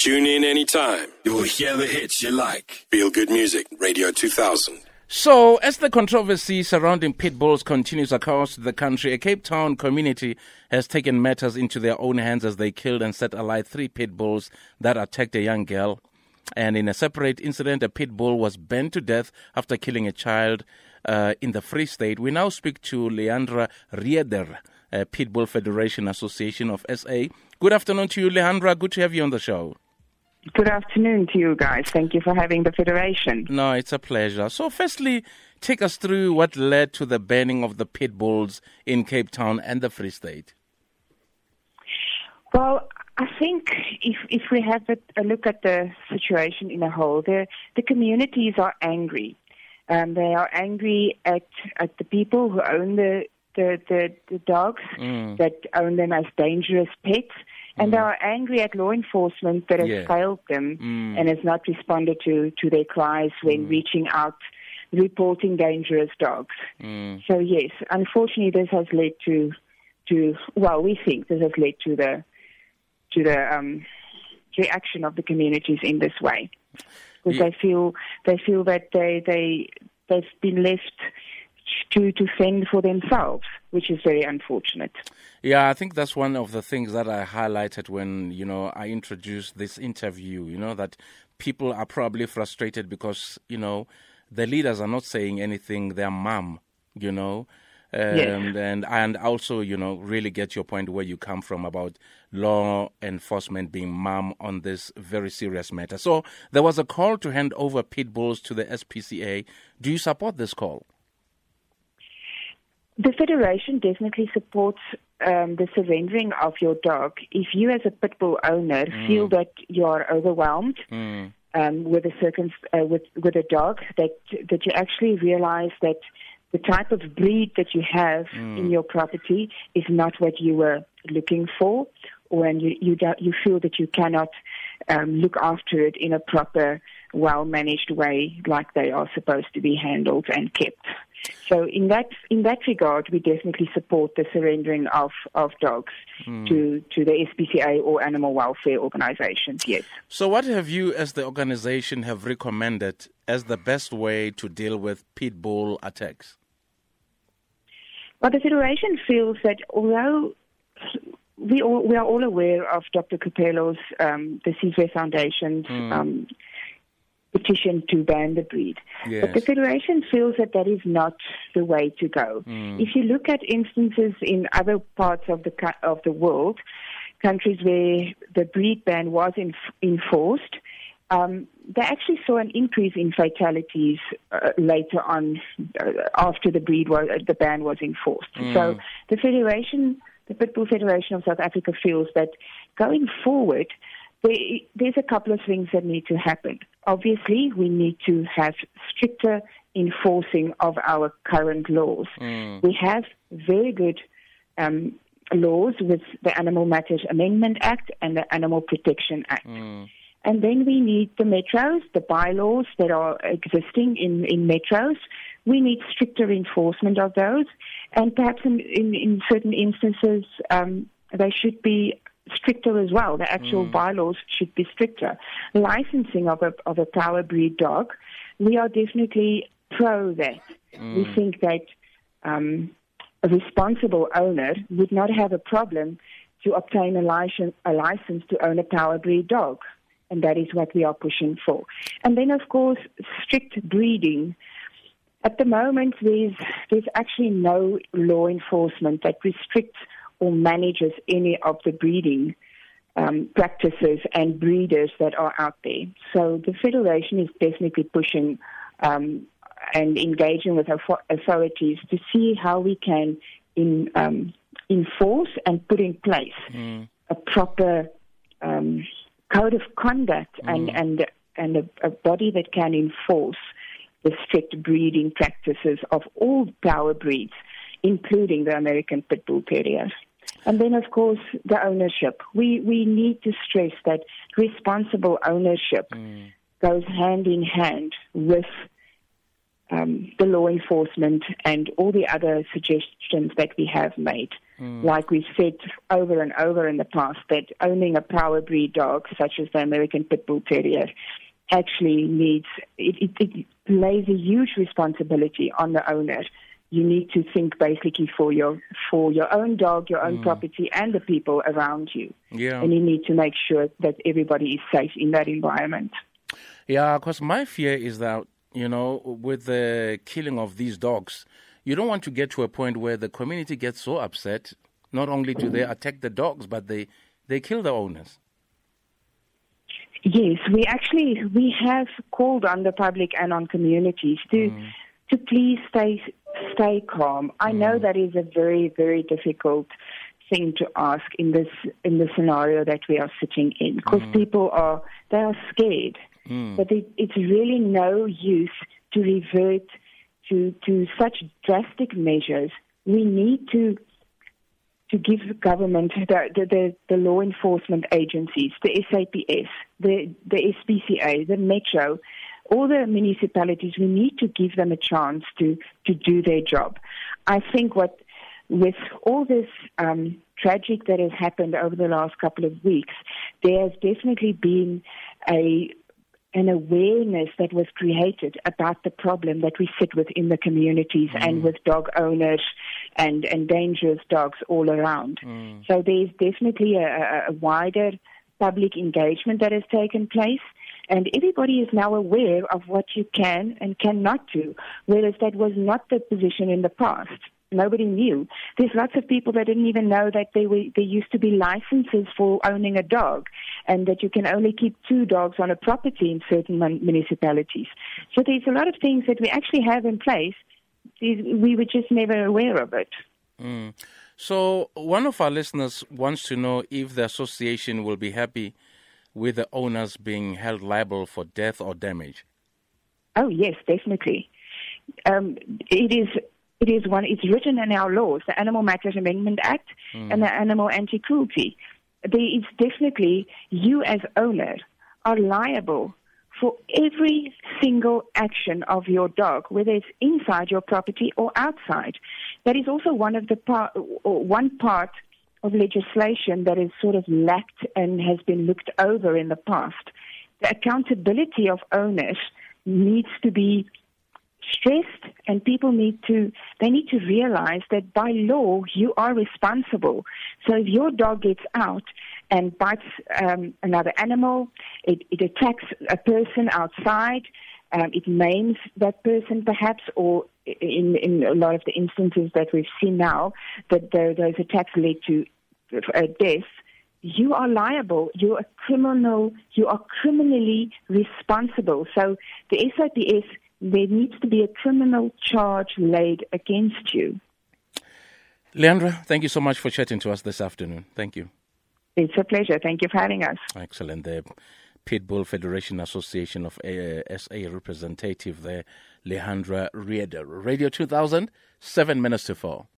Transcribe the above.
Tune in anytime. You will hear the hits you like. Feel good music, Radio 2000. So, as the controversy surrounding pit bulls continues across the country, a Cape Town community has taken matters into their own hands as they killed and set alight three pit bulls that attacked a young girl. And in a separate incident, a pit bull was burned to death after killing a child uh, in the Free State. We now speak to Lehandra Rheeder, uh, Pitbull Federation Association of SA. Good afternoon to you, Lehandra. Good to have you on the show. Good afternoon to you guys. Thank you for having the Federation. No, it's a pleasure. So, firstly, take us through what led to the banning of the pit bulls in Cape Town and the Free State. Well, I think if if we have a, look at the situation in a whole, the the communities are angry. Um, they are angry at at the people who own the the the, the dogs mm. that own them as dangerous pets and mm. they are angry at law enforcement that has yeah. failed them mm. and has not responded to, to their cries when mm. reaching out, reporting dangerous dogs. Mm. So yes, unfortunately, this has led to to well, we think this has led to the to the um, reaction of the communities in this way because yeah. they feel they feel that they they they've been left to, to fend for themselves, which is very unfortunate. Yeah, I think that's one of the things that I highlighted when, you know, I introduced this interview, you know, that people are probably frustrated because, you know, the leaders are not saying anything, they're mum, you know. Um, yes. and and also you know really get your point where you come from about law enforcement being mum on this very serious matter. So there was a call to hand over pit bulls to the SPCA. Do you support this call? The Federation definitely supports um, the surrendering of your dog. If you, as a pit bull owner, mm. feel that you are overwhelmed mm. um, with a circum- uh, with with a dog, that that you actually realize that the type of breed that you have mm. in your property is not what you were looking for, or and you you, you feel that you cannot um, look after it in a proper, well managed way, like they are supposed to be handled and kept. So in that in that regard, we definitely support the surrendering of, of dogs mm. to, to the SPCA or animal welfare organizations. Yes. So what have you, as the organization, have recommended as the best way to deal with pit bull attacks? Well, the federation feels that although we all, we are all aware of Dr. Kupelo's um, the Sizwe Foundation's mm. um, petition to ban the breed. Yes. But the Federation feels that that is not the way to go. Mm. If you look at instances in other parts of the of the world, countries where the breed ban was in, enforced, um, they actually saw an increase in fatalities uh, later on uh, after the breed was, uh, the ban was enforced. Mm. So the Federation, the Pitbull Federation of South Africa feels that going forward, there, there's a couple of things that need to happen. Obviously, we need to have stricter enforcing of our current laws. Mm. We have very good um, laws with the Animal Matters Amendment Act and the Animal Protection Act. Mm. And then we need the metros, the bylaws that are existing in, in metros. We need stricter enforcement of those. And perhaps in, in, in certain instances, um, they should be stricter as well. The actual mm. bylaws should be stricter. Licensing of a of a power breed dog, we are definitely pro that. Mm. We think that um, a responsible owner would not have a problem to obtain a license, a license to own a power breed dog. And that is what we are pushing for. And then, of course, strict breeding. At the moment, there's, there's actually no law enforcement that restricts or manages any of the breeding um, practices and breeders that are out there. So the Federation is definitely pushing um, and engaging with authorities to see how we can in, um, enforce and put in place mm. a proper um, code of conduct mm. and, and, and a, a body that can enforce the strict breeding practices of all power breeds, including the American Pit Bull Terrier. And then, of course, the ownership. We, we need to stress that responsible ownership mm. goes hand in hand with um, the law enforcement and all the other suggestions that we have made Mm. Like we've said over and over in the past, that owning a power breed dog, such as the American Pit Bull Terrier, actually needs, it, it, it lays a huge responsibility on the owner you need to think basically for your for your own dog, your own mm. property, and the people around you. Yeah. And you need to make sure that everybody is safe in that environment. Yeah, because my fear is that you know, with the killing of these dogs, you don't want to get to a point where the community gets so upset. Not only do they attack the dogs, but they they kill the owners. Yes, we actually we have called on the public and on communities to mm. to please stay stay calm. I know mm. that is a very, very difficult thing to ask in this in the scenario that we are sitting in because mm. people are they are scared. Mm. But it, it's really no use to revert to to such drastic measures. We need to to give the government, the, the, the, law enforcement agencies, the SAPS, the, the SPCA, the Metro, all the municipalities, we need to give them a chance to, to do their job. I think what, with all this um, tragic that has happened over the last couple of weeks, there has definitely been a an awareness that was created about the problem that we sit with in the communities mm. and with dog owners and, and dangerous dogs all around. Mm. So there's definitely a, a wider public engagement that has taken place. And everybody is now aware of what you can and cannot do, whereas that was not the position in the past. Nobody knew. There's lots of people that didn't even know that were, there used to be licenses for owning a dog and that you can only keep two dogs on a property in certain municipalities. So there's a lot of things that we actually have in place. We were just never aware of it. Mm. So one of our listeners wants to know if the association will be happy with the owners being held liable for death or damage? Oh yes, definitely. Um, it is. It is one. It's written in our laws, the Animal Matters Amendment Act mm. and the Animal Anti-Cruelty. There is definitely you as owner are liable for every single action of your dog, whether it's inside your property or outside. That is also one of the part, one part of legislation that is sort of lacked and has been looked over in the past. The accountability of owners needs to be stressed and people need to they need to realize that by law you are responsible so if your dog gets out and bites um, another animal it, it attacks a person outside um, it names that person perhaps or in, in a lot of the instances that we've seen now, that the, those attacks led to uh, death, you are liable. You're a criminal. You are criminally responsible. So the SIPS, there needs to be a criminal charge laid against you. Lehandra, thank you so much for chatting to us this afternoon. Thank you. It's a pleasure. Thank you for having us. Excellent. The Pitbull Federation Association of uh, SA representative there, Lehandra Rheeder. Radio 2000, seven minutes to four.